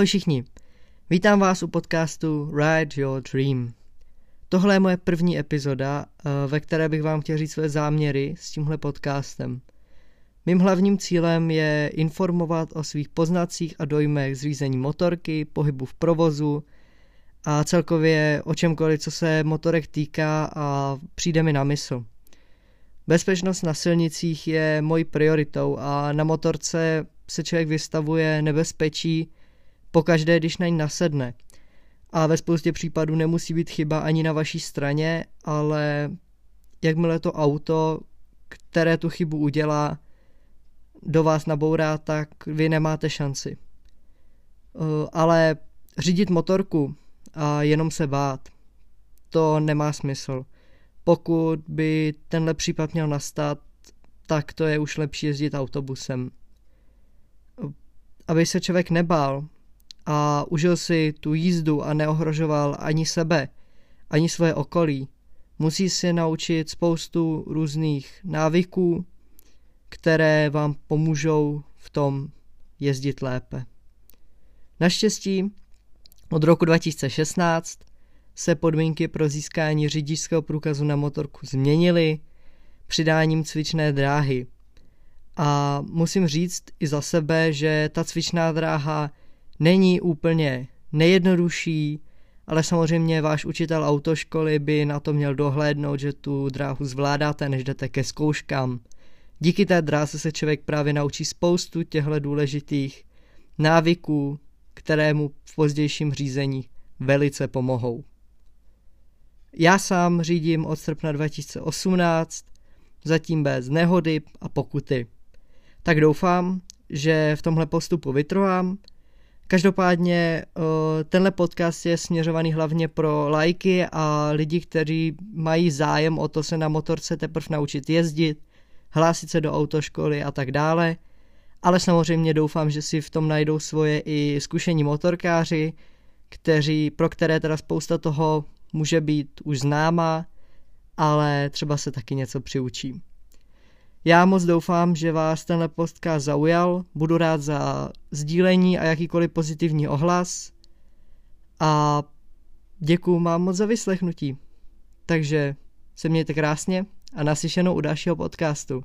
Ahoj všichni, vítám vás u podcastu Ride Your Dream. Tohle je moje první epizoda, eh, ve které bych vám chtěl říct své záměry s tímhle podcastem. Mým hlavním cílem je informovat o svých poznacích a dojmech z řízení motorky, pohybu v provozu a celkově o čemkoliv, co se motorek týká a přijde mi na mysl. Bezpečnost na silnicích je mojí prioritou a na motorce se člověk vystavuje nebezpečí pokaždé, když na ní nasedne. A ve spoustě případů nemusí být chyba ani na vaší straně, ale jakmile to auto, které tu chybu udělá, do vás nabourá, tak vy nemáte šanci. Eh, ale řídit motorku a jenom se bát, to nemá smysl. Pokud by tenhle případ měl nastat, tak to je už lepší jezdit autobusem. Aby se člověk nebál a užil si tu jízdu a neohrožoval ani sebe, ani svoje okolí, musí si naučit spoustu různých návyků, které vám pomůžou v tom jezdit lépe. Naštěstí od roku 2016 se podmínky pro získání řidičského průkazu na motorku změnily přidáním cvičné dráhy. A musím říct i za sebe, že ta cvičná dráha není úplně nejjednodušší, ale samozřejmě váš učitel autoškoly by na to měl dohlédnout, že tu dráhu zvládáte, než jdete ke zkouškám. Díky té dráze se člověk právě naučí spoustu těchto důležitých návyků, které mu v pozdějším řízení velice pomohou. Já sám řídím od srpna 2018, zatím bez nehody a pokuty. Tak doufám, že v tomhle postupu vytrvám. Každopádně tenhle podcast je směřovaný hlavně pro lajky a lidi, kteří mají zájem o to se na motorce teprve naučit jezdit, hlásit se do autoškoly a tak dále. Ale samozřejmě doufám, že si v tom najdou svoje i zkušení motorkáři, kteří, pro které teda spousta toho může být už známá, ale třeba se taky něco přiučím. Já moc doufám, že vás tenhle podcast zaujal, budu rád za sdílení a jakýkoliv pozitivní ohlas a děkuju vám moc za vyslechnutí. Takže se mějte krásně a naslyšenou u dalšího podcastu.